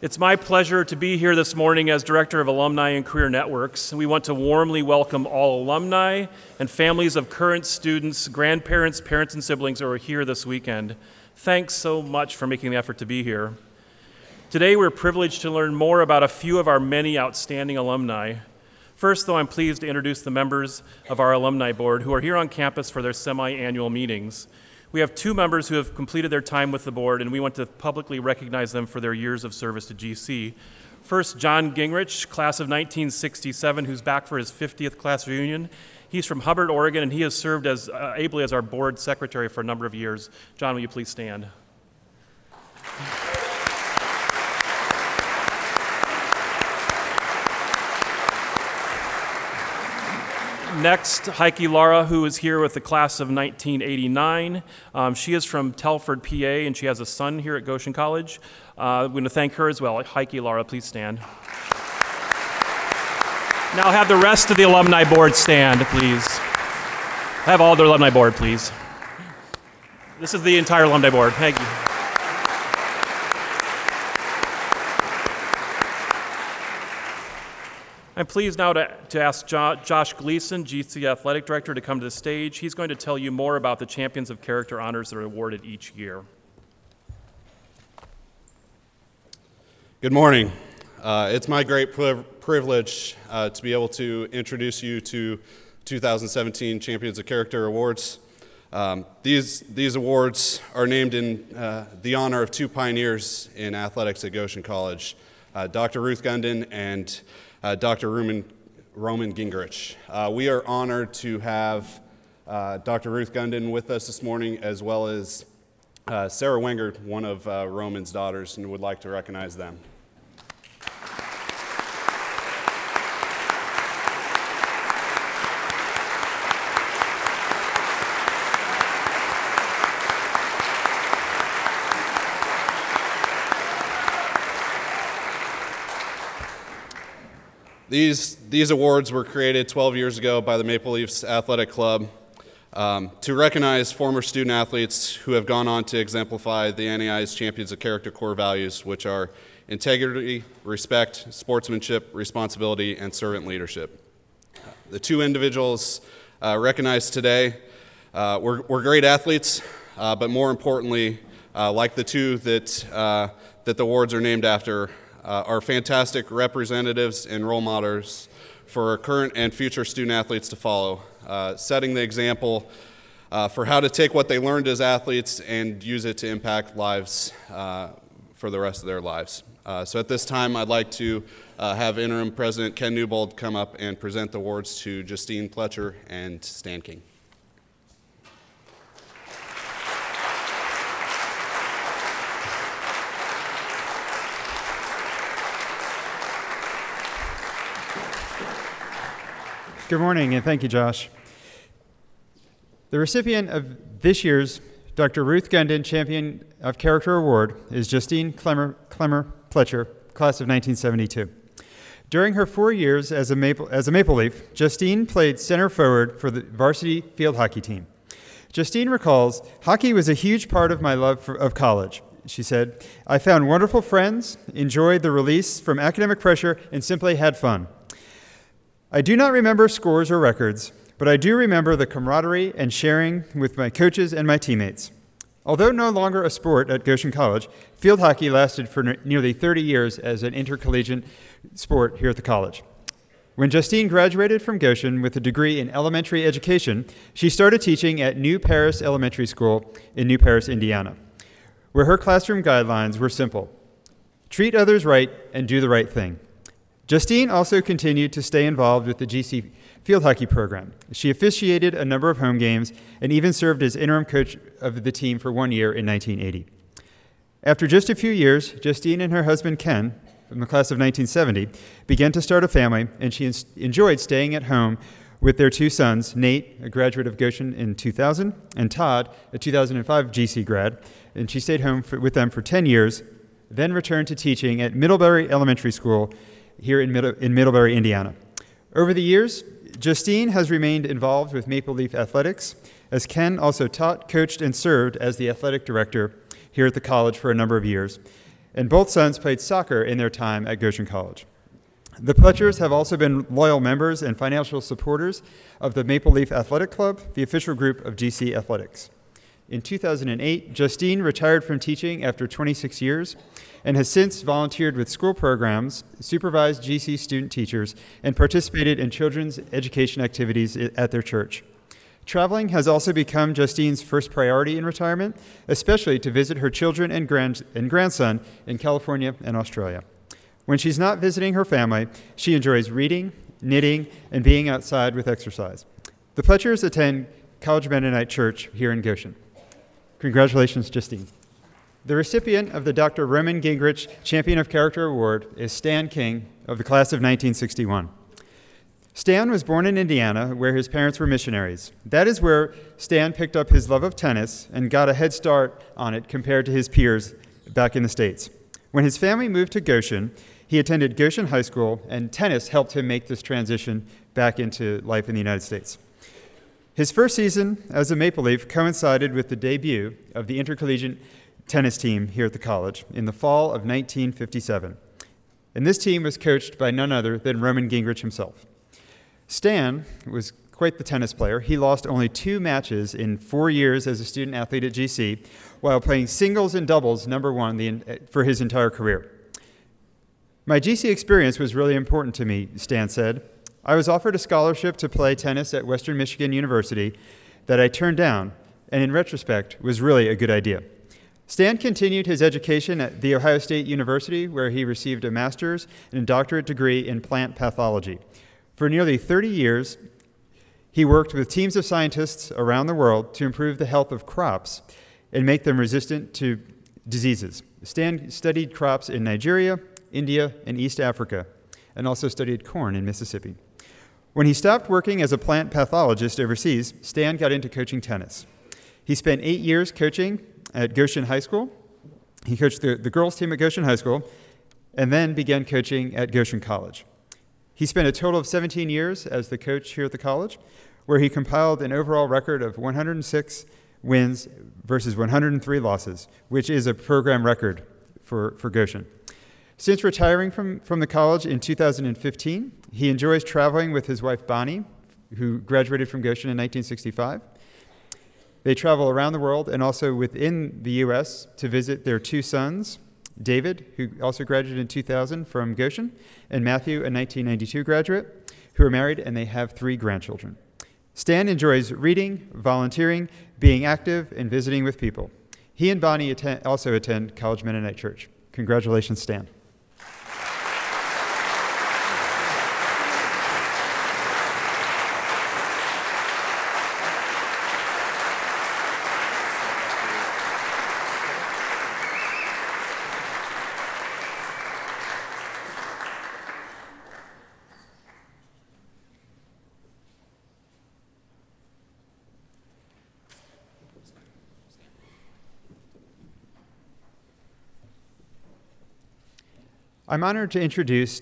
It's my pleasure to be here this morning as Director of Alumni and Career Networks. We want to warmly welcome all alumni and families of current students, grandparents, parents, and siblings who are here this weekend. Thanks so much for making the effort to be here. Today, we're privileged to learn more about a few of our many outstanding alumni. First, though, I'm pleased to introduce the members of our alumni board who are here on campus for their semi annual meetings. We have two members who have completed their time with the board, and we want to publicly recognize them for their years of service to GC. First, John Gingrich, class of 1967, who's back for his 50th class reunion. He's from Hubbard, Oregon, and he has served as uh, ably as our board secretary for a number of years. John, will you please stand? Next, Heike Lara, who is here with the class of 1989. Um, she is from Telford, PA, and she has a son here at Goshen College. Uh, we're going to thank her as well. Heike Lara, please stand. Now have the rest of the alumni board stand, please. Have all the alumni board, please. This is the entire alumni board. Thank you. I'm pleased now to, to ask jo- Josh Gleason, GC Athletic Director, to come to the stage. He's going to tell you more about the Champions of Character honors that are awarded each year. Good morning. Uh, it's my great privilege uh, to be able to introduce you to 2017 Champions of Character Awards. Um, these, these awards are named in uh, the honor of two pioneers in athletics at Goshen College, uh, Dr. Ruth Gunden and uh, Dr. Roman, Roman Gingrich. Uh, we are honored to have uh, Dr. Ruth Gunden with us this morning, as well as uh, Sarah Wenger, one of Roman's daughters, and would like to recognize them. These, these awards were created 12 years ago by the Maple Leafs Athletic Club um, to recognize former student athletes who have gone on to exemplify the NAIA's Champions of Character core values, which are integrity, respect, sportsmanship, responsibility, and servant leadership. The two individuals uh, recognized today uh, were, were, great athletes, uh, but more importantly, uh, like the two that, uh, that the awards are named after, uh, are fantastic representatives and role models for current and future student athletes to follow, uh, setting the example uh, for how to take what they learned as athletes and use it to impact lives uh, for the rest of their lives. Uh, so at this time, I'd like to have Interim President Ken Newbold come up and present the awards to Justine Pletcher and Stan King. Good morning, and thank you, Josh. The recipient of this year's Dr. Ruth Gunden Champion of Character Award is Justine Clemmer, Clemmer Pletcher, class of 1972. During her four years as a, Maple, as a Maple Leaf, Justine played center forward for the varsity field hockey team. Justine recalls, hockey was a huge part of my love for, of college. She said, I found wonderful friends, enjoyed the release from academic pressure, and simply had fun. I do not remember scores or records, but I do remember the camaraderie and sharing with my coaches and my teammates. Although no longer a sport at Goshen College, field hockey lasted for nearly 30 years as an intercollegiate sport here at the college. When Justine graduated from Goshen with a degree in elementary education, she started teaching at New Paris Elementary School in New Paris, Indiana, where her classroom guidelines were simple treat others right and do the right thing. Justine also continued to stay involved with the GC field hockey program. She officiated a number of home games and even served as interim coach of the team for one year in 1980. After just a few years, Justine and her husband Ken, from the class of 1970, began to start a family, and she enjoyed staying at home with their two sons, Nate, a graduate of Goshen in 2000, and Todd, a 2005 GC grad. And she stayed home for, with them for 10 years, then returned to teaching at Middlebury Elementary School here in, Middle, in Middlebury, Indiana. Over the years, Justine has remained involved with Maple Leaf Athletics, as Ken also taught, coached, and served as the athletic director here at the college for a number of years. and both sons played soccer in their time at Goshen College. The Pletchers have also been loyal members and financial supporters of the Maple Leaf Athletic Club, the official group of GC Athletics. In 2008, Justine retired from teaching after 26 years and has since volunteered with school programs, supervised GC student teachers, and participated in children's education activities at their church. Traveling has also become Justine's first priority in retirement, especially to visit her children and, grand- and grandson in California and Australia. When she's not visiting her family, she enjoys reading, knitting, and being outside with exercise. The Pletchers attend College Mennonite Church here in Goshen. Congratulations, Justine. The recipient of the Dr. Roman Gingrich Champion of Character Award is Stan King of the class of 1961. Stan was born in Indiana, where his parents were missionaries. That is where Stan picked up his love of tennis and got a head start on it compared to his peers back in the States. When his family moved to Goshen, he attended Goshen High School, and tennis helped him make this transition back into life in the United States. His first season as a Maple Leaf coincided with the debut of the intercollegiate tennis team here at the college in the fall of 1957. And this team was coached by none other than Roman Gingrich himself. Stan was quite the tennis player. He lost only two matches in four years as a student athlete at GC, while playing singles and doubles number one the, eh, for his entire career. My GC experience was really important to me, Stan said. I was offered a scholarship to play tennis at Western Michigan University that I turned down, and in retrospect, was really a good idea. Stan continued his education at The Ohio State University, where he received a master's and a doctorate degree in plant pathology. For nearly 30 years, he worked with teams of scientists around the world to improve the health of crops and make them resistant to diseases. Stan studied crops in Nigeria, India, and East Africa, and also studied corn in Mississippi. When he stopped working as a plant pathologist overseas, Stan got into coaching tennis. He spent eight years coaching at Goshen High School. He coached the, the girls' team at Goshen High School and then began coaching at Goshen College. He spent a total of 17 years as the coach here at the college, where he compiled an overall record of 106 wins versus 103 losses, which is a program record for, for Goshen. Since retiring from, from the college in 2015, he enjoys traveling with his wife Bonnie, who graduated from Goshen in 1965. They travel around the world and also within the U.S. to visit their two sons, David, who also graduated in 2000 from Goshen, and Matthew, a 1992 graduate, who are married and they have three grandchildren. Stan enjoys reading, volunteering, being active, and visiting with people. He and Bonnie also attend College Mennonite Church. Congratulations, Stan. I'm honored to introduce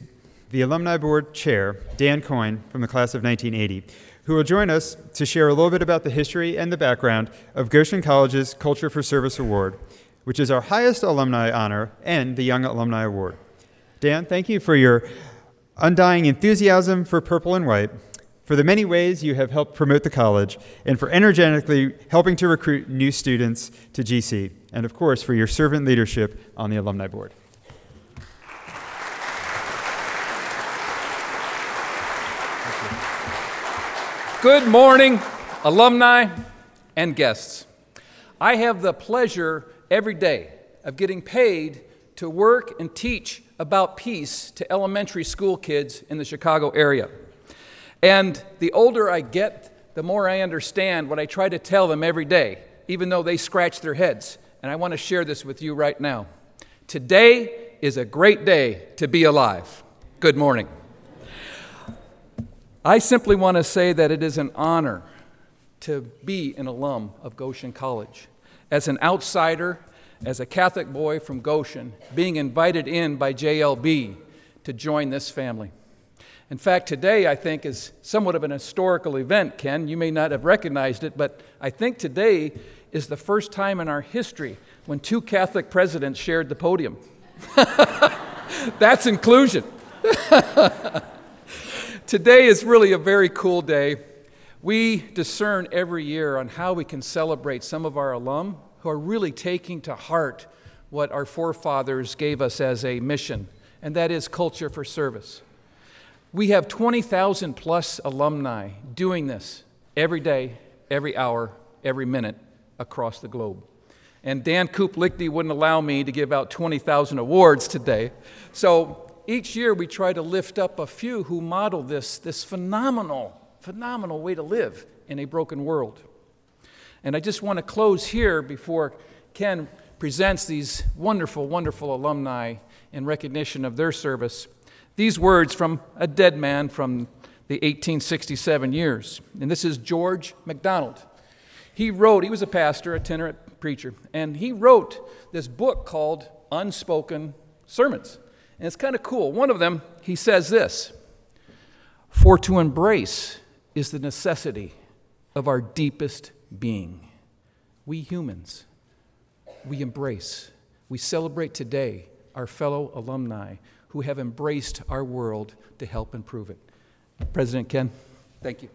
the Alumni Board Chair, Dan Coyne, from the class of 1980, who will join us to share a little bit about the history and the background of Goshen College's Culture for Service Award, which is our highest alumni honor and the Young Alumni Award. Dan, thank you for your undying enthusiasm for purple and white, for the many ways you have helped promote the college, and for energetically helping to recruit new students to GC, and of course, for your servant leadership on the Alumni Board. Good morning, alumni and guests. I have the pleasure every day of getting paid to work and teach about peace to elementary school kids in the Chicago area. And the older I get, the more I understand what I try to tell them every day, even though they scratch their heads. And I want to share this with you right now. Today is a great day to be alive. Good morning. I simply want to say that it is an honor to be an alum of Goshen College. As an outsider, as a Catholic boy from Goshen, being invited in by JLB to join this family. In fact, today I think is somewhat of an historical event, Ken. You may not have recognized it, but I think today is the first time in our history when two Catholic presidents shared the podium. That's inclusion. Today is really a very cool day. We discern every year on how we can celebrate some of our alum who are really taking to heart what our forefathers gave us as a mission, and that is culture for service. We have 20,000 plus alumni doing this every day, every hour, every minute across the globe. And Dan Koop Liechty wouldn't allow me to give out 20,000 awards today. So each year we try to lift up a few who model this, this phenomenal, phenomenal way to live in a broken world. And I just want to close here before Ken presents these wonderful, wonderful alumni in recognition of their service. These words from a dead man from the 1867 years. And this is George MacDonald. He wrote, he was a pastor, a itinerant preacher, and he wrote this book called Unspoken Sermons. And it's kind of cool. One of them, he says this For to embrace is the necessity of our deepest being. We humans, we embrace, we celebrate today our fellow alumni who have embraced our world to help improve it. President Ken, thank you.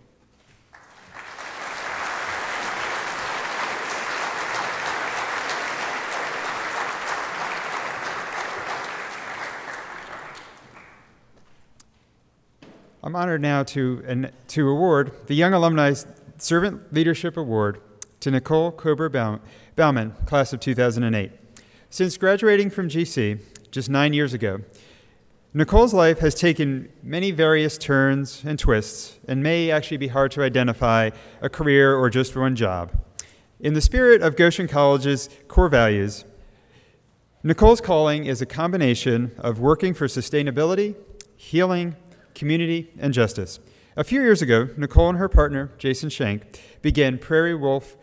I'm honored now to, an, to award the Young Alumni Servant Leadership Award to Nicole Kober Bauman, class of 2008. Since graduating from GC just nine years ago, Nicole's life has taken many various turns and twists and may actually be hard to identify a career or just one job. In the spirit of Goshen College's core values, Nicole's calling is a combination of working for sustainability, healing, community, and justice. A few years ago, Nicole and her partner, Jason Shank, began Prairie Wolf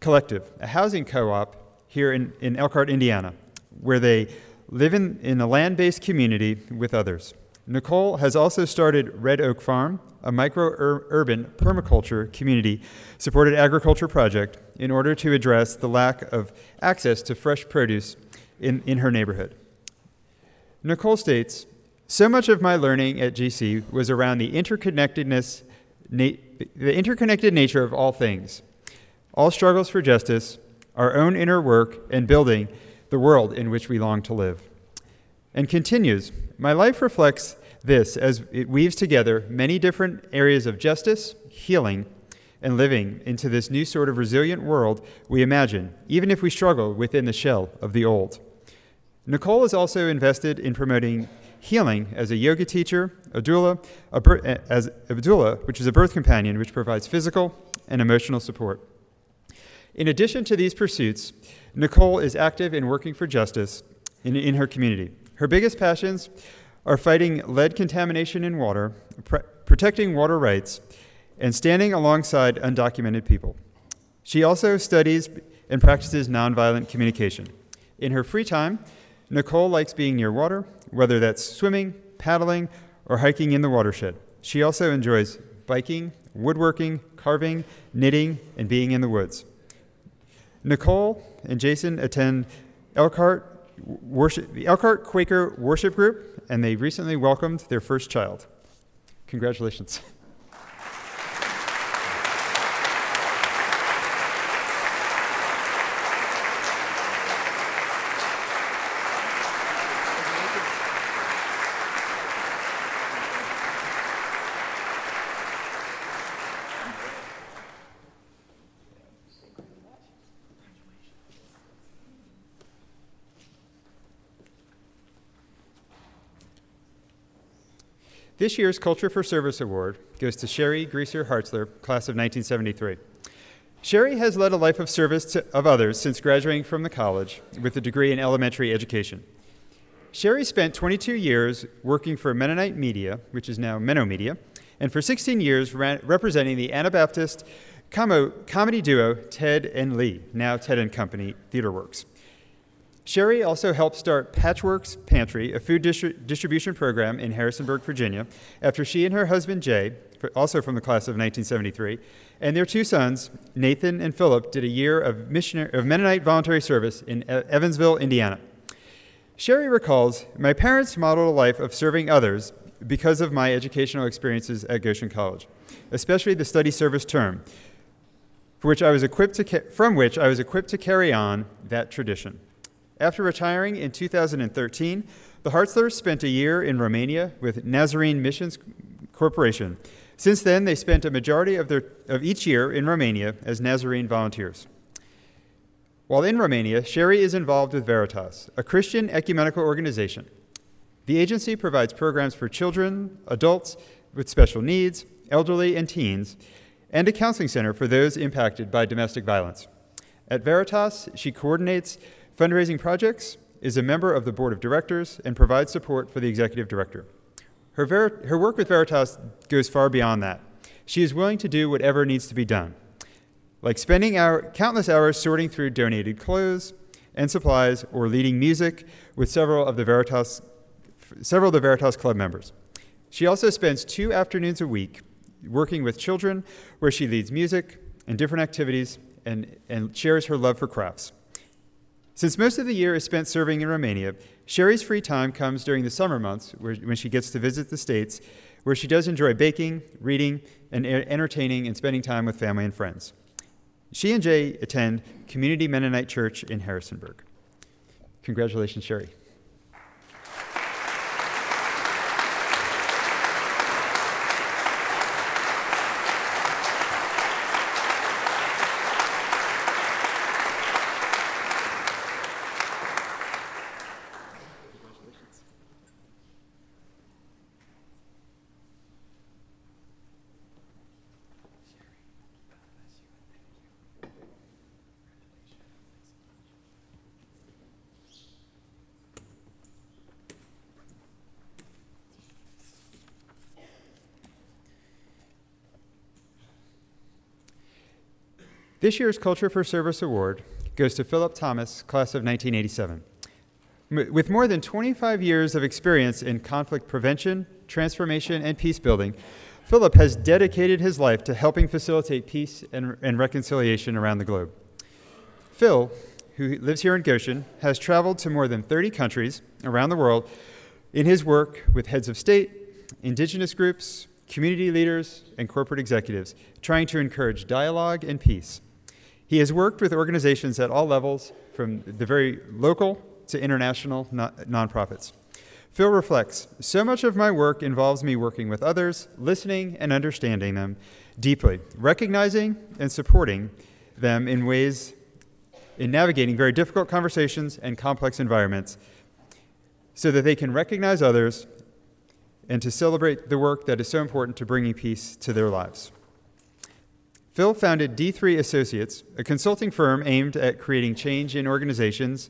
Collective, a housing co op here in, in Elkhart, Indiana, where they live in, in a land based community with others. Nicole has also started Red Oak Farm, a micro urban permaculture community supported agriculture project in order to address the lack of access to fresh produce in, in her neighborhood. Nicole states so much of my learning at GC was around the interconnectedness, na- the interconnected nature of all things, all struggles for justice, our own inner work, and building the world in which we long to live. And continues, my life reflects this as it weaves together many different areas of justice, healing, and living into this new sort of resilient world we imagine, even if we struggle within the shell of the old. Nicole is also invested in promoting healing as a yoga teacher, a doula, a bir- as doula, which is a birth companion which provides physical and emotional support. In addition to these pursuits, Nicole is active in working for justice in, in her community. Her biggest passions are fighting lead contamination in water, pr- protecting water rights, and standing alongside undocumented people. She also studies and practices nonviolent communication. In her free time, Nicole likes being near water, whether that's swimming, paddling, or hiking in the watershed. She also enjoys biking, woodworking, carving, knitting, and being in the woods. Nicole and Jason attend Elkhart worship, the Elkhart Quaker Worship Group, and they recently welcomed their first child. Congratulations. This year's Culture for Service Award goes to Sherry Greaser Hartzler, class of 1973. Sherry has led a life of service to, of others since graduating from the college with a degree in elementary education. Sherry spent 22 years working for Mennonite Media, which is now Menno Media, and for 16 years ran, representing the Anabaptist com- comedy duo Ted and Lee, now Ted and Company Theater Works. Sherry also helped start Patchworks Pantry, a food distri- distribution program in Harrisonburg, Virginia, after she and her husband Jay, also from the class of 1973, and their two sons, Nathan and Philip, did a year of, missionary, of Mennonite voluntary service in Evansville, Indiana. Sherry recalls My parents modeled a life of serving others because of my educational experiences at Goshen College, especially the study service term, which ca- from which I was equipped to carry on that tradition. After retiring in 2013, the Hartzlers spent a year in Romania with Nazarene Missions Corporation. Since then, they spent a majority of, their, of each year in Romania as Nazarene volunteers. While in Romania, Sherry is involved with Veritas, a Christian ecumenical organization. The agency provides programs for children, adults with special needs, elderly, and teens, and a counseling center for those impacted by domestic violence. At Veritas, she coordinates fundraising projects, is a member of the board of directors, and provides support for the executive director. Her, Ver- her work with Veritas goes far beyond that. She is willing to do whatever needs to be done, like spending countless hours sorting through donated clothes and supplies or leading music with several of the Veritas, several of the Veritas Club members. She also spends two afternoons a week working with children where she leads music and different activities and, and shares her love for crafts. Since most of the year is spent serving in Romania, Sherry's free time comes during the summer months when she gets to visit the States, where she does enjoy baking, reading, and entertaining and spending time with family and friends. She and Jay attend Community Mennonite Church in Harrisonburg. Congratulations, Sherry. This year's Culture for Service Award goes to Philip Thomas, class of 1987. With more than 25 years of experience in conflict prevention, transformation, and peace building, Philip has dedicated his life to helping facilitate peace and, and reconciliation around the globe. Phil, who lives here in Goshen, has traveled to more than 30 countries around the world in his work with heads of state, indigenous groups, community leaders, and corporate executives, trying to encourage dialogue and peace. He has worked with organizations at all levels, from the very local to international non- nonprofits. Phil reflects So much of my work involves me working with others, listening and understanding them deeply, recognizing and supporting them in ways in navigating very difficult conversations and complex environments so that they can recognize others and to celebrate the work that is so important to bringing peace to their lives. Phil founded D3 Associates, a consulting firm aimed at creating change in organizations,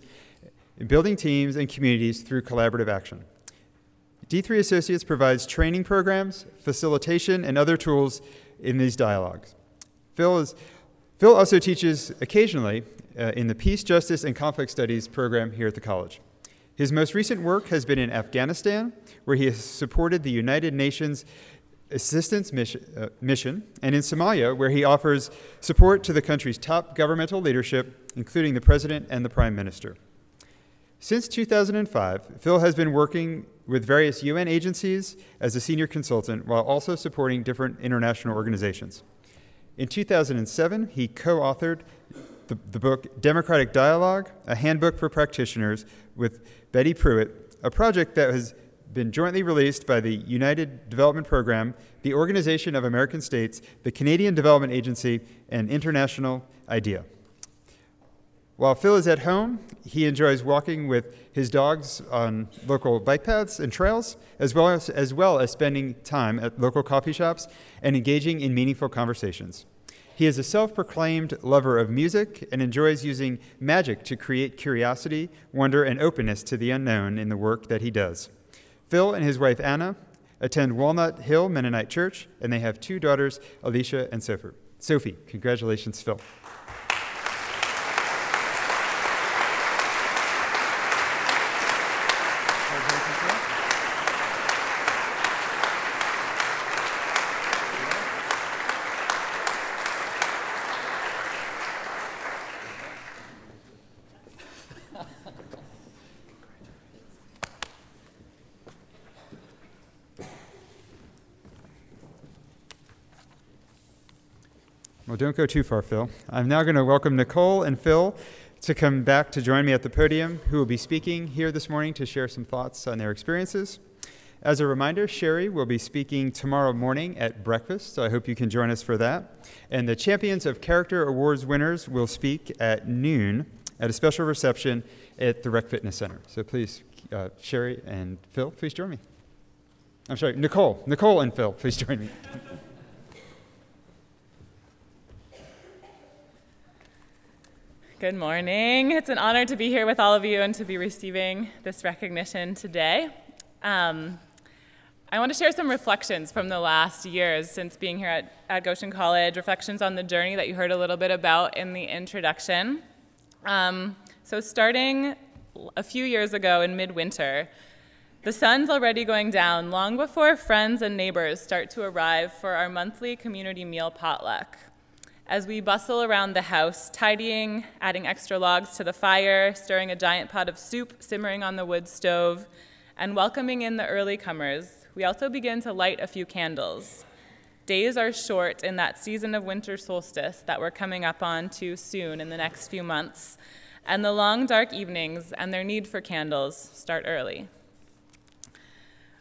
building teams and communities through collaborative action. D3 Associates provides training programs, facilitation, and other tools in these dialogues. Phil, is, Phil also teaches occasionally uh, in the Peace, Justice, and Conflict Studies program here at the college. His most recent work has been in Afghanistan, where he has supported the United Nations assistance mission, uh, mission, and in Somalia, where he offers support to the country's top governmental leadership, including the president and the prime minister. Since 2005, Phil has been working with various UN agencies as a senior consultant while also supporting different international organizations. In 2007, he co authored the, the, book Democratic Dialogue A Handbook for Practitioners with Betty Pruitt, a project that has been jointly released by the United Development Program, the Organization of American States, the Canadian Development Agency, and International IDEA. While Phil is at home, he enjoys walking with his dogs on local bike paths and trails, as well as, as well as spending time at local coffee shops and engaging in meaningful conversations. He is a self proclaimed lover of music and enjoys using magic to create curiosity, wonder, and openness to the unknown in the work that he does. Phil and his wife Anna attend Walnut Hill Mennonite Church, and they have two daughters, Alicia and Sophie. Sophie, Congratulations, Phil. Don't go too far, Phil. I'm now going to welcome Nicole and Phil to come back to join me at the podium, who will be speaking here this morning to share some thoughts on their experiences. As a reminder, Sherry will be speaking tomorrow morning at breakfast, so I hope you can join us for that. And the Champions of Character Awards winners will speak at noon at a special reception at the Rec Fitness Center. So please, uh, Sherry and Phil, please join me. I'm sorry, Nicole. Nicole and Phil, please join me. Good morning. It's an honor to be here with all of you and to be receiving this recognition today. Um, I want to share some reflections from the last years since being here at, at Goshen College, reflections on the journey that you heard a little bit about in the introduction. Um, so, starting a few years ago in midwinter, the sun's already going down long before friends and neighbors start to arrive for our monthly community meal potluck as we bustle around the house, tidying, adding extra logs to the fire, stirring a giant pot of soup simmering on the wood stove, and welcoming in the early comers, we also begin to light a few candles. Days are short in that season of winter solstice that we're coming up on too soon in the next few months, and the long dark evenings and their need for candles start early.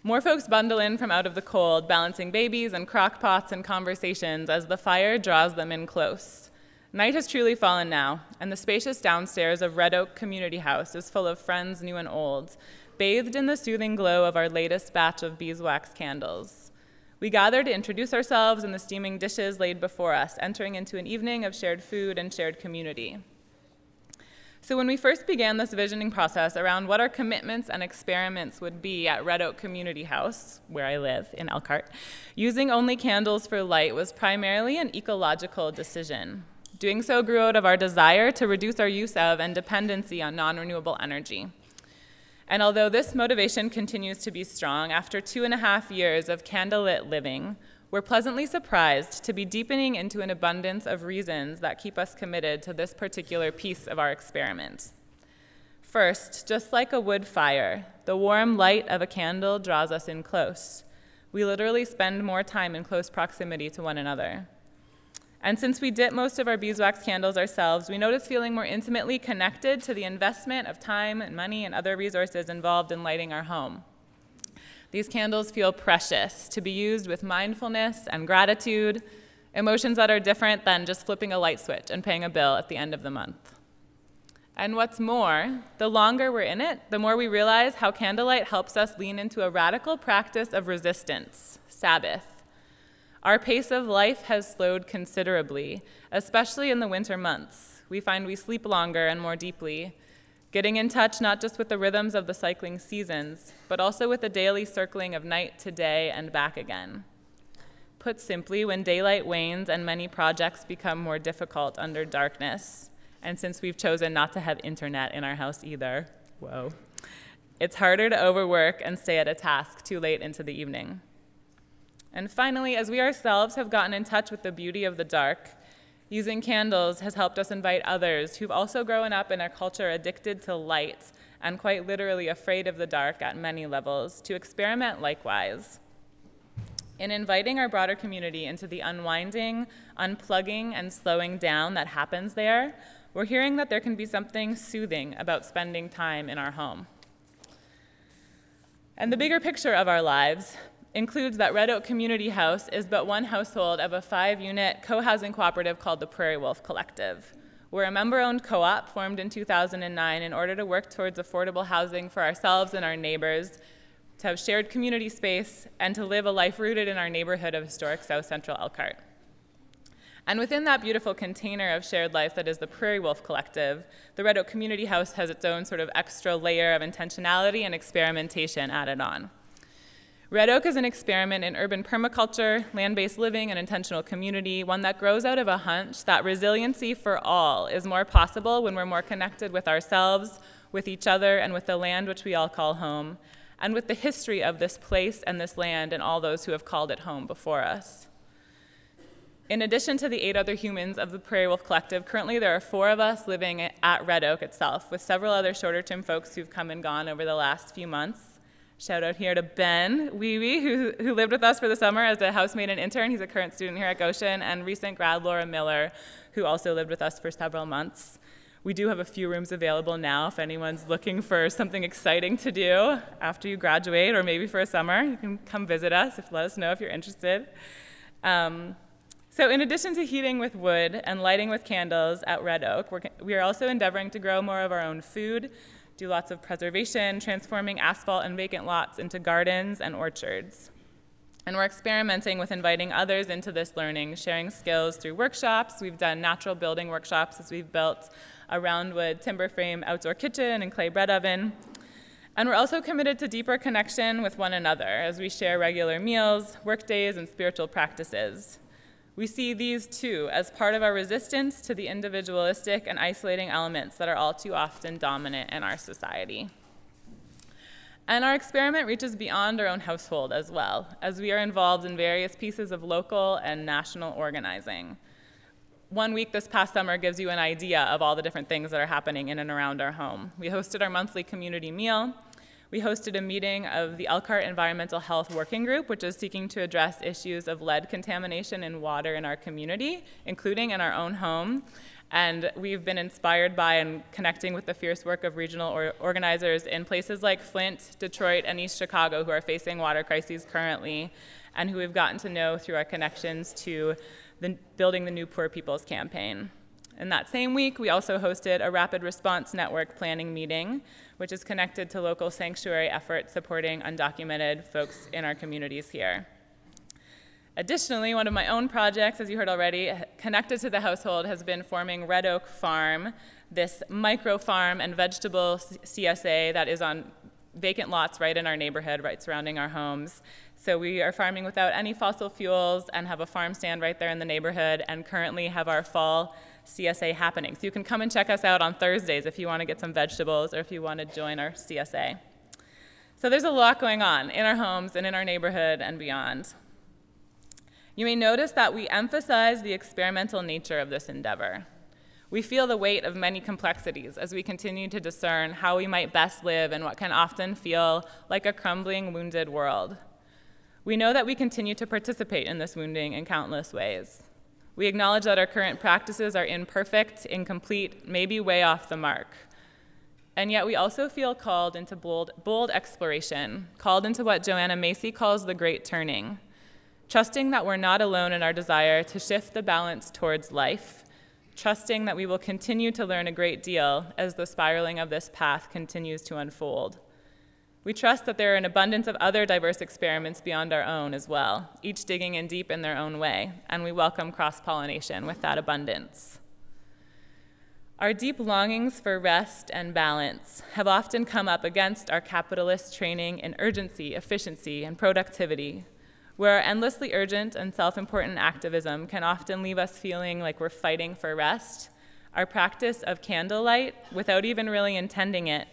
More folks bundle in from out of the cold, balancing babies and crock pots and conversations as the fire draws them in close. Night has truly fallen now, and the spacious downstairs of Red Oak Community House is full of friends new and old, bathed in the soothing glow of our latest batch of beeswax candles. We gather to introduce ourselves and the steaming dishes laid before us, entering into an evening of shared food and shared community. So, when we first began this visioning process around what our commitments and experiments would be at Red Oak Community House, where I live in Elkhart, using only candles for light was primarily an ecological decision. Doing so grew out of our desire to reduce our use of and dependency on non renewable energy. And although this motivation continues to be strong, after two and a half years of candlelit living, we're pleasantly surprised to be deepening into an abundance of reasons that keep us committed to this particular piece of our experiment. First, just like a wood fire, the warm light of a candle draws us in close. We literally spend more time in close proximity to one another. And since we dip most of our beeswax candles ourselves, we notice feeling more intimately connected to the investment of time and money and other resources involved in lighting our home. These candles feel precious to be used with mindfulness and gratitude, emotions that are different than just flipping a light switch and paying a bill at the end of the month. And what's more, the longer we're in it, the more we realize how candlelight helps us lean into a radical practice of resistance, Sabbath. Our pace of life has slowed considerably, especially in the winter months. We find we sleep longer and more deeply, Getting in touch not just with the rhythms of the cycling seasons, but also with the daily circling of night to day and back again. Put simply, when daylight wanes and many projects become more difficult under darkness, and since we've chosen not to have internet in our house either, whoa, it's harder to overwork and stay at a task too late into the evening. And finally, as we ourselves have gotten in touch with the beauty of the dark, Using candles has helped us invite others who've also grown up in a culture addicted to light and quite literally afraid of the dark at many levels to experiment likewise. In inviting our broader community into the unwinding, unplugging, and slowing down that happens there, we're hearing that there can be something soothing about spending time in our home. And the bigger picture of our lives, includes that Red Oak Community House is but one household of a five unit co housing cooperative called the Prairie Wolf Collective. We're a member owned co op formed in 2009 in order to work towards affordable housing for ourselves and our neighbors, to have shared community space, and to live a life rooted in our neighborhood of historic South Central Elkhart. And within that beautiful container of shared life that is the Prairie Wolf Collective, the Red Oak Community House has its own sort of extra layer of intentionality and experimentation added on. Red Oak is an experiment in urban permaculture, land based living, and intentional community, one that grows out of a hunch that resiliency for all is more possible when we're more connected with ourselves, with each other, and with the land which we all call home, and with the history of this place and this land and all those who have called it home before us. In addition to the eight other humans of the Prairie Wolf Collective, currently there are four of us living at Red Oak itself, with several other shorter term folks who've come and gone over the last few months Shout out here to Ben Wee who, who lived with us for the summer as a housemaid and intern. He's a current student here at Goshen, and recent grad Laura Miller, who also lived with us for several months. We do have a few rooms available now if anyone's looking for something exciting to do after you graduate or maybe for a summer. You can come visit us if let us know if you're interested. Um, so, in addition to heating with wood and lighting with candles at Red Oak, we're, we are also endeavoring to grow more of our own food, do lots of preservation, transforming asphalt and vacant lots into gardens and orchards. And we're experimenting with inviting others into this learning, sharing skills through workshops. We've done natural building workshops as we've built a roundwood timber frame outdoor kitchen and clay bread oven. And we're also committed to deeper connection with one another as we share regular meals, work days, and spiritual practices. We see these too as part of our resistance to the individualistic and isolating elements that are all too often dominant in our society. And our experiment reaches beyond our own household as well, as we are involved in various pieces of local and national organizing one week this past summer gives you an idea of all the different things that are happening in and around our home. We hosted our monthly community meal. We hosted a meeting of the Elkhart Environmental Health Working Group, which is seeking to address issues of lead contamination in water in our community, including in our own home. And we've been inspired by and connecting with the fierce work of regional or organizers in places like Flint, Detroit, and East Chicago who are facing water crises currently, and who we've gotten to know through our connections to the Building the New Poor People's campaign. In that same week, we also hosted a rapid response network planning meeting, which is connected to local sanctuary efforts supporting undocumented folks in our communities here. Additionally, one of my own projects, as you heard already, connected to the household, has been forming Red Oak Farm, this micro farm and vegetable CSA that is on vacant lots right in our neighborhood, right surrounding our homes. So we are farming without any fossil fuels and have a farm stand right there in the neighborhood and currently have our fall CSA happening. So you can come and check us out on Thursdays if you want to get some vegetables or if you want to join our CSA. So there's a lot going on in our homes and in our neighborhood and beyond. You may notice that we emphasize the experimental nature of this endeavor. We feel the weight of many complexities as we continue to discern how we might best live in what can often feel like a crumbling, wounded world. We know that we continue to participate in this wounding in countless ways. We acknowledge that our current practices are imperfect, incomplete, maybe way off the mark. And yet we also feel called into bold, bold exploration, called into what Joanna Macy calls the great turning, trusting that we're not alone in our desire to shift the balance towards life, trusting that we will continue to learn a great deal as the spiraling of this path continues to unfold. We trust that there are an abundance of other diverse experiments beyond our own as well, each digging in deep in their own way, and we welcome cross pollination with that abundance. Our deep longings for rest and balance have often come up against our capitalist training in urgency, efficiency, and productivity, where endlessly urgent and self important activism can often leave us feeling like we're fighting for rest. Our practice of candlelight, without even really intending it,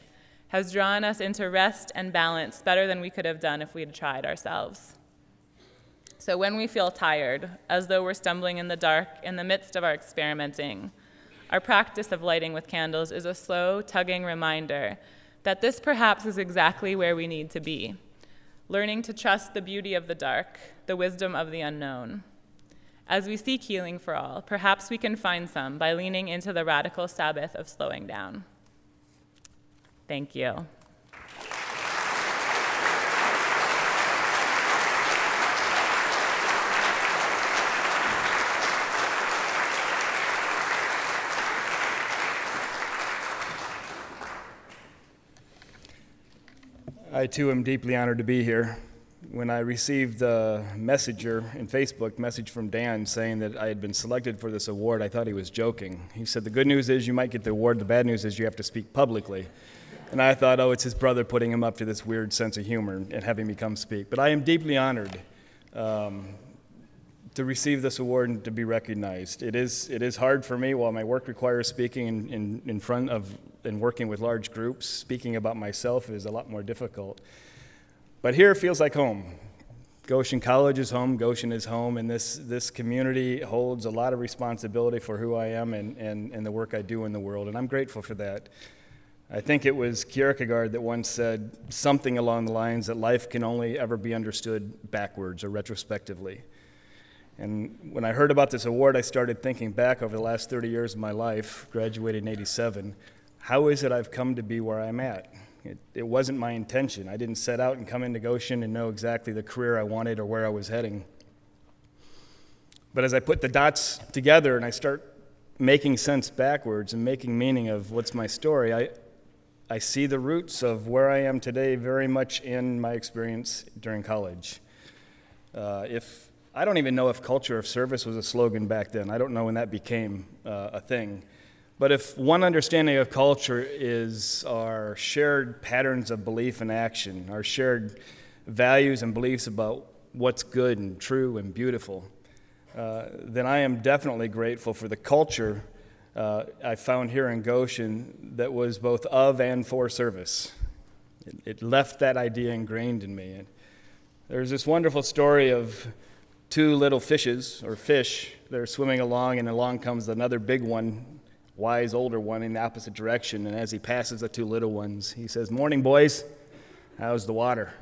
has drawn us into rest and balance better than we could have done if we had tried ourselves. So when we feel tired, as though we're stumbling in the dark in the midst of our experimenting, our practice of lighting with candles is a slow, tugging reminder that this perhaps is exactly where we need to be, learning to trust the beauty of the dark, the wisdom of the unknown. As we seek healing for all, perhaps we can find some by leaning into the radical Sabbath of slowing down. Thank you. I too am deeply honored to be here. When I received the messenger in Facebook message from Dan saying that I had been selected for this award, I thought he was joking. He said, The good news is you might get the award, the bad news is you have to speak publicly. And I thought, oh, it's his brother putting him up to this weird sense of humor and having me come speak. But I am deeply honored um, to receive this award and to be recognized. It is, it is hard for me while my work requires speaking in, in, in front of and working with large groups. Speaking about myself is a lot more difficult. But here it feels like home. Goshen College is home, Goshen is home, and this, this community holds a lot of responsibility for who I am and, and, and the work I do in the world, and I'm grateful for that. I think it was Kierkegaard that once said something along the lines that life can only ever be understood backwards or retrospectively. And when I heard about this award, I started thinking back over the last 30 years of my life, graduated in 87. How is it I've come to be where I'm at? It, it wasn't my intention. I didn't set out and come into Goshen and know exactly the career I wanted or where I was heading. But as I put the dots together and I start making sense backwards and making meaning of what's my story, I, I see the roots of where I am today very much in my experience during college. Uh, if I don't even know if culture of service was a slogan back then. I don't know when that became uh, a thing. But if one understanding of culture is our shared patterns of belief and action, our shared values and beliefs about what's good and true and beautiful, uh, then I am definitely grateful for the culture uh, I found here in Goshen that was both of and for service. It, it left that idea ingrained in me. And there's this wonderful story of two little fishes or fish. They're swimming along, and along comes another big one, wise older one, in the opposite direction. And as he passes the two little ones, he says, Morning, boys. How's the water?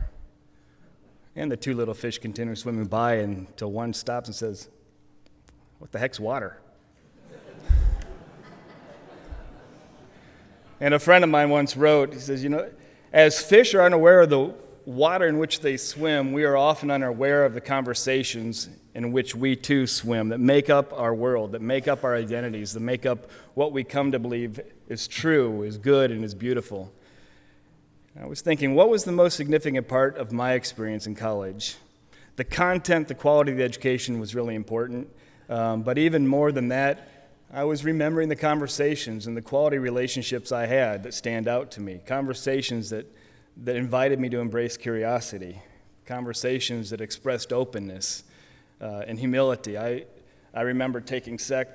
And the two little fish continue swimming by until one stops and says, What the heck's water? And a friend of mine once wrote, he says, You know, as fish are unaware of the water in which they swim, we are often unaware of the conversations in which we too swim that make up our world, that make up our identities, that make up what we come to believe is true, is good, and is beautiful. I was thinking, what was the most significant part of my experience in college? The content, the quality of the education was really important, um, but even more than that, I was remembering the conversations and the quality relationships I had that stand out to me. Conversations that, that invited me to embrace curiosity, conversations that expressed openness uh, and humility. I, I remember taking, sec,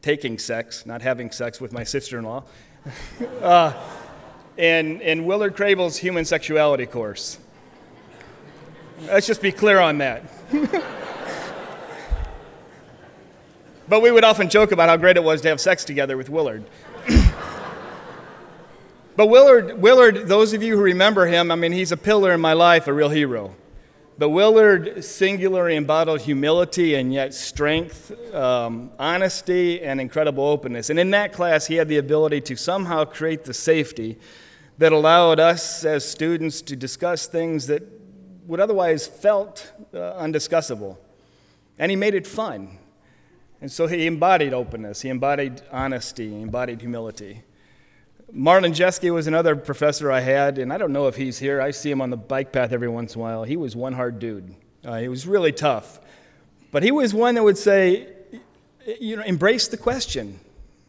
taking sex, not having sex with my sister in law, uh, in Willard Krabill's human sexuality course. Let's just be clear on that. But we would often joke about how great it was to have sex together with Willard. but Willard, Willard, those of you who remember him, I mean, he's a pillar in my life, a real hero. But Willard singularly embodied humility and yet strength, um, honesty, and incredible openness. And in that class, he had the ability to somehow create the safety that allowed us as students to discuss things that would otherwise felt uh, undiscussable. And he made it fun. And so he embodied openness, he embodied honesty, he embodied humility. Marlin Jeschke was another professor I had, and I don't know if he's here. I see him on the bike path every once in a while. He was one hard dude. Uh, he was really tough. But he was one that would say, you know, embrace the question.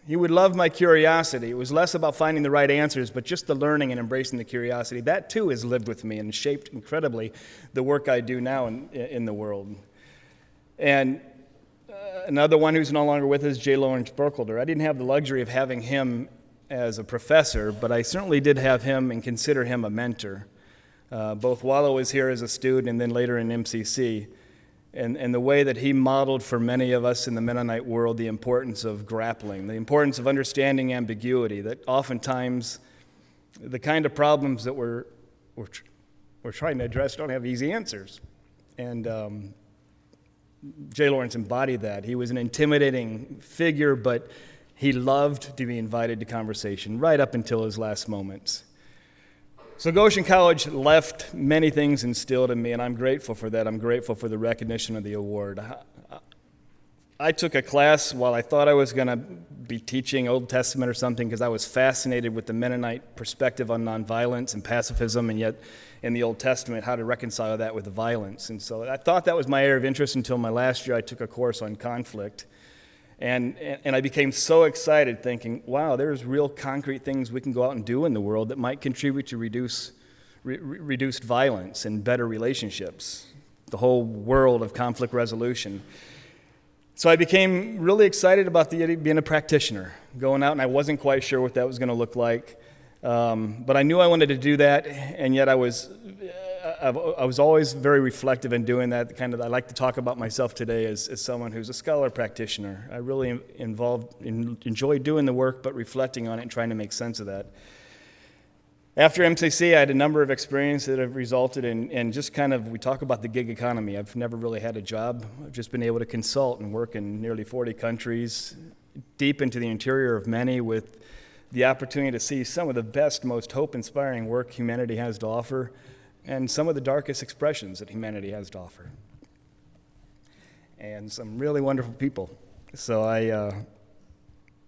He would love my curiosity. It was less about finding the right answers, but just the learning and embracing the curiosity. That too has lived with me and shaped incredibly the work I do now in, in the world. And another one who's no longer with us, J. Lawrence Burkholder. I didn't have the luxury of having him as a professor, but I certainly did have him and consider him a mentor, uh, both while I was here as a student and then later in MCC. And, and the way that he modeled for many of us in the Mennonite world the importance of grappling, the importance of understanding ambiguity, that oftentimes the kind of problems that we're, we're, we're trying to address don't have easy answers. And um, J. Lawrence embodied that. He was an intimidating figure, but he loved to be invited to conversation right up until his last moments. So, Goshen College left many things instilled in me, and I'm grateful for that. I'm grateful for the recognition of the award. I took a class while I thought I was going to be teaching Old Testament or something because I was fascinated with the Mennonite perspective on nonviolence and pacifism, and yet in the Old Testament, how to reconcile that with violence. And so I thought that was my area of interest until my last year I took a course on conflict. And, and I became so excited thinking, wow, there's real concrete things we can go out and do in the world that might contribute to reduce, re- reduced violence and better relationships, the whole world of conflict resolution. So I became really excited about the, being a practitioner, going out, and I wasn't quite sure what that was going to look like. Um, but I knew I wanted to do that, and yet I was, uh, I was always very reflective in doing that. Kind of, I like to talk about myself today as, as someone who's a scholar practitioner. I really involved, in, enjoy doing the work, but reflecting on it and trying to make sense of that. After MCC, I had a number of experiences that have resulted in, in just kind of, we talk about the gig economy. I've never really had a job. I've just been able to consult and work in nearly 40 countries, deep into the interior of many, with the opportunity to see some of the best, most hope inspiring work humanity has to offer, and some of the darkest expressions that humanity has to offer. And some really wonderful people. So I, uh,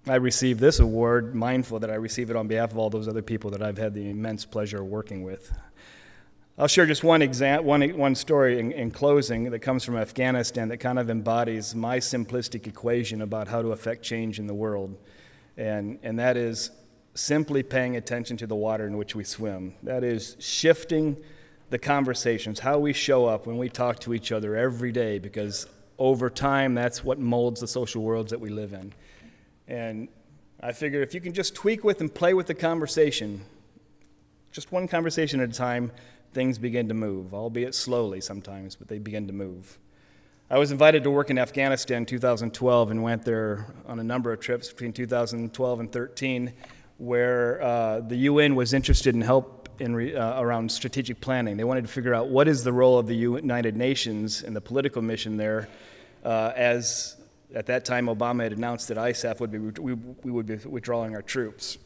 I receive this award, mindful that I receive it on behalf of all those other people that I've had the immense pleasure of working with. I'll share just one, exa- one, one story in, in closing that comes from Afghanistan that kind of embodies my simplistic equation about how to affect change in the world. And, and that is simply paying attention to the water in which we swim. That is shifting the conversations, how we show up when we talk to each other every day, because over time, that's what molds the social worlds that we live in. And I figured if you can just tweak with and play with the conversation, just one conversation at a time, things begin to move, albeit slowly sometimes, but they begin to move. I was invited to work in Afghanistan in 2012 and went there on a number of trips between 2012 and 13, where uh, the UN was interested in help in re, uh, around strategic planning. They wanted to figure out what is the role of the United Nations and the political mission there, uh, as at that time Obama had announced that ISAF would be we, we would be withdrawing our troops.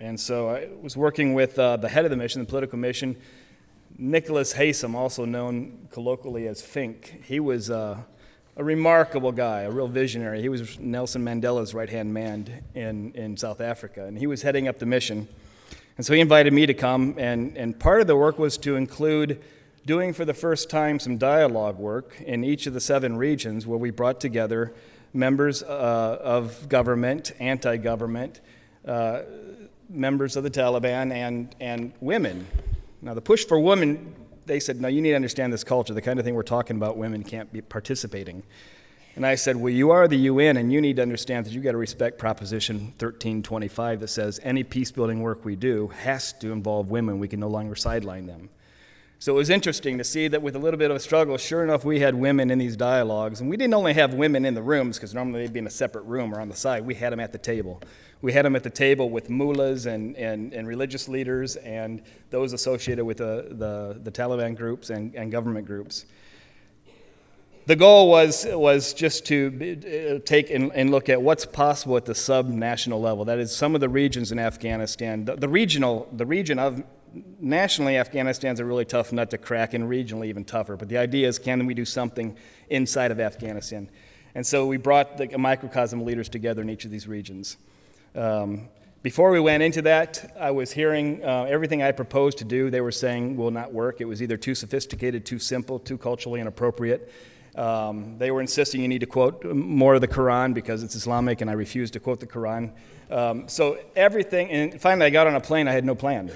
And so I was working with uh, the head of the mission, the political mission, Nicholas Haysom, also known colloquially as Fink, he was uh, a remarkable guy, a real visionary. He was Nelson Mandela's right hand man in, in South Africa, and he was heading up the mission. And so he invited me to come, and, and part of the work was to include doing for the first time some dialogue work in each of the seven regions where we brought together members uh, of government, anti government, uh, members of the Taliban, and, and women now, the push for women, they said, no, you need to understand this culture. The kind of thing we're talking about, women can't be participating. And I said, well, you are the UN, and you need to understand that you've got to respect Proposition 1325 that says any peace building work we do has to involve women. We can no longer sideline them. So it was interesting to see that with a little bit of a struggle, sure enough, we had women in these dialogues. And we didn't only have women in the rooms, because normally they'd be in a separate room or on the side, we had them at the table. We had them at the table with mullahs and, and, and religious leaders and those associated with the, the, the Taliban groups and, and government groups. The goal was, was just to uh, take and, and look at what's possible at the sub-national level. That is, some of the regions in Afghanistan, the, the regional, the region of nationally, Afghanistan's a really tough nut to crack, and regionally even tougher. But the idea is, can we do something inside of Afghanistan? And so we brought the, microcosm leaders together in each of these regions. Um, before we went into that, I was hearing uh, everything I proposed to do, they were saying will not work. It was either too sophisticated, too simple, too culturally inappropriate. Um, they were insisting you need to quote more of the Quran because it's Islamic, and I refused to quote the Quran. Um, so everything, and finally I got on a plane, I had no plan.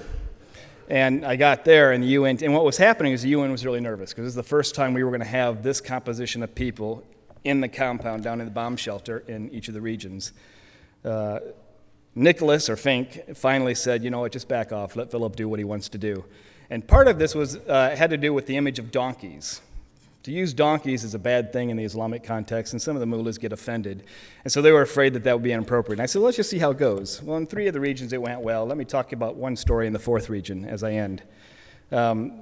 And I got there, and the UN, and what was happening is the UN was really nervous because this is the first time we were going to have this composition of people in the compound down in the bomb shelter in each of the regions. Uh, Nicholas, or Fink, finally said, you know what, just back off, let Philip do what he wants to do. And part of this was, uh, had to do with the image of donkeys. To use donkeys is a bad thing in the Islamic context, and some of the mullahs get offended. And so they were afraid that that would be inappropriate. And I said, let's just see how it goes. Well, in three of the regions it went well. Let me talk about one story in the fourth region as I end. Um,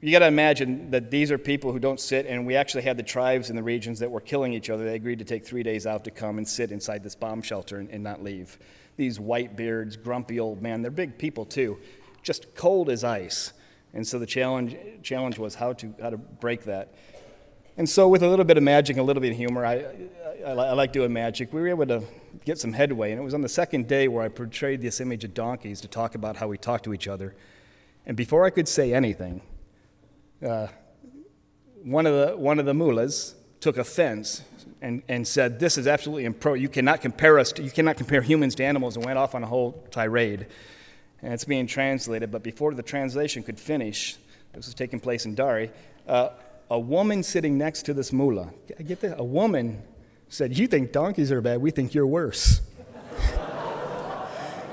you got to imagine that these are people who don't sit, and we actually had the tribes in the regions that were killing each other. They agreed to take three days out to come and sit inside this bomb shelter and, and not leave. These white beards, grumpy old men, they're big people too, just cold as ice. And so the challenge, challenge was how to, how to break that. And so, with a little bit of magic and a little bit of humor, I, I, I, like doing magic. We were able to get some headway. And it was on the second day where I portrayed this image of donkeys to talk about how we talk to each other. And before I could say anything, uh, one, of the, one of the mullahs took offense and, and said, This is absolutely impro. You cannot compare us to, you cannot compare humans to animals, and went off on a whole tirade. And it's being translated, but before the translation could finish, this was taking place in Dari, uh, a woman sitting next to this mullah, I get that? A woman said, You think donkeys are bad, we think you're worse.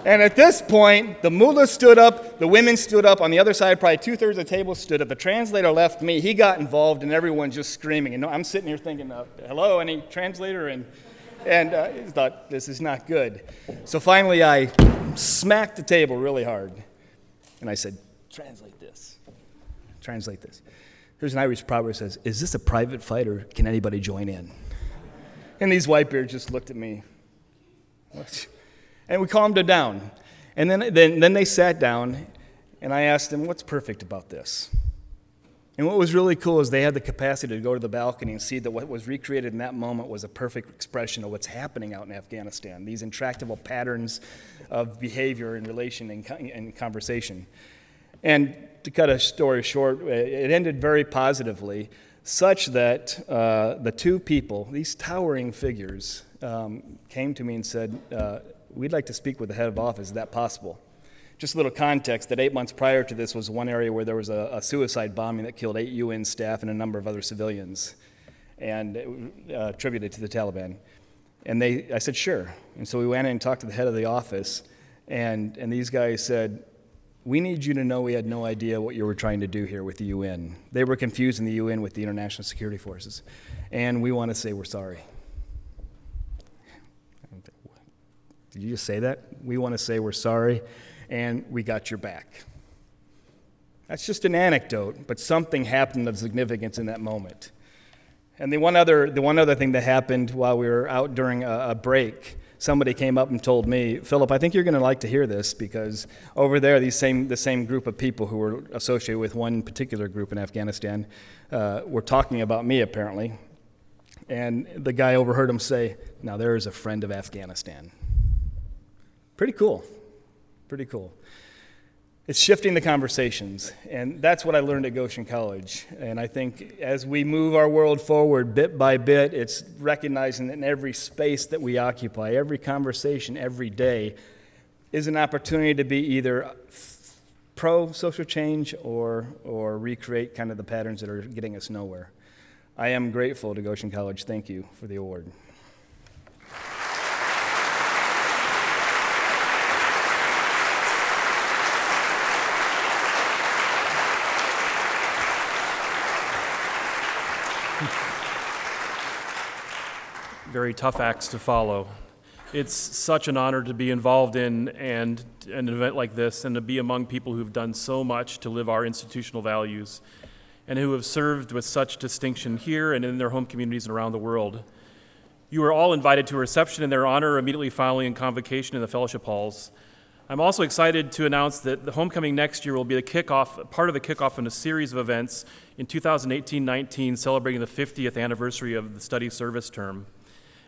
And at this point, the mullah stood up, the women stood up. On the other side, probably two thirds of the table stood up. The translator left me. He got involved, and everyone just screaming. And I'm sitting here thinking, uh, hello, any translator? And and uh, I thought, this is not good. So finally, I smacked the table really hard. And I said, translate this. Translate this. Here's an Irish proverb that says, Is this a private fight or can anybody join in? And these white beards just looked at me. And we calmed it down. And then, then, then they sat down, and I asked them, What's perfect about this? And what was really cool is they had the capacity to go to the balcony and see that what was recreated in that moment was a perfect expression of what's happening out in Afghanistan these intractable patterns of behavior and relation and, conversation. And to cut a story short, it ended very positively, such that uh, the two people, these towering figures, um, came to me and said, uh, We'd like to speak with the head of office. Is that possible? Just a little context that eight months prior to this was one area where there was a, a suicide bombing that killed eight UN staff and a number of other civilians, and uh, attributed to the Taliban. And they, I said, sure. And so we went in and talked to the head of the office, and, and these guys said, we need you to know we had no idea what you were trying to do here with the UN. They were confusing the UN with the international security forces. And we want to say we're sorry. Did you just say that? We want to say we're sorry and we got your back. That's just an anecdote, but something happened of significance in that moment. And the one other, the one other thing that happened while we were out during a, a break, somebody came up and told me, Philip, I think you're going to like to hear this because over there, these same, the same group of people who were associated with one particular group in Afghanistan uh, were talking about me, apparently. And the guy overheard him say, Now there is a friend of Afghanistan. Pretty cool. Pretty cool. It's shifting the conversations, and that's what I learned at Goshen College. And I think as we move our world forward bit by bit, it's recognizing that in every space that we occupy, every conversation, every day, is an opportunity to be either pro social change or, or recreate kind of the patterns that are getting us nowhere. I am grateful to Goshen College. Thank you for the award. Very tough acts to follow. It's such an honor to be involved in and an event like this and to be among people who've done so much to live our institutional values and who have served with such distinction here and in their home communities and around the world. You are all invited to a reception in their honor immediately following a convocation in the fellowship halls. I'm also excited to announce that the homecoming next year will be the kickoff, part of the kickoff in a series of events in 2018-19 celebrating the 50th anniversary of the study service term.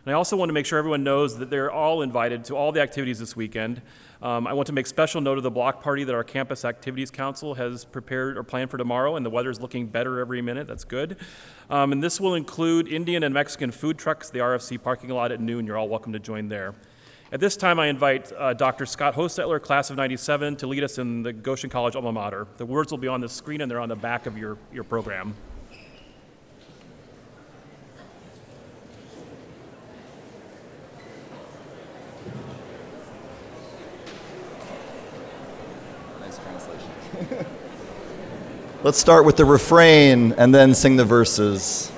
And I also want to make sure everyone knows that they're all invited to all the activities this weekend. Um, I want to make special note of the block party that our Campus Activities Council has prepared or planned for tomorrow, and the weather's looking better every minute. That's good. Um, and this will include Indian and Mexican food trucks, the RFC parking lot at noon. You're all welcome to join there. At this time, I invite uh, Dr. Scott Hostetler, class of 97, to lead us in the Goshen College alma mater. The words will be on the screen and they're on the back of your, your program. Let's start with the refrain and then sing the verses.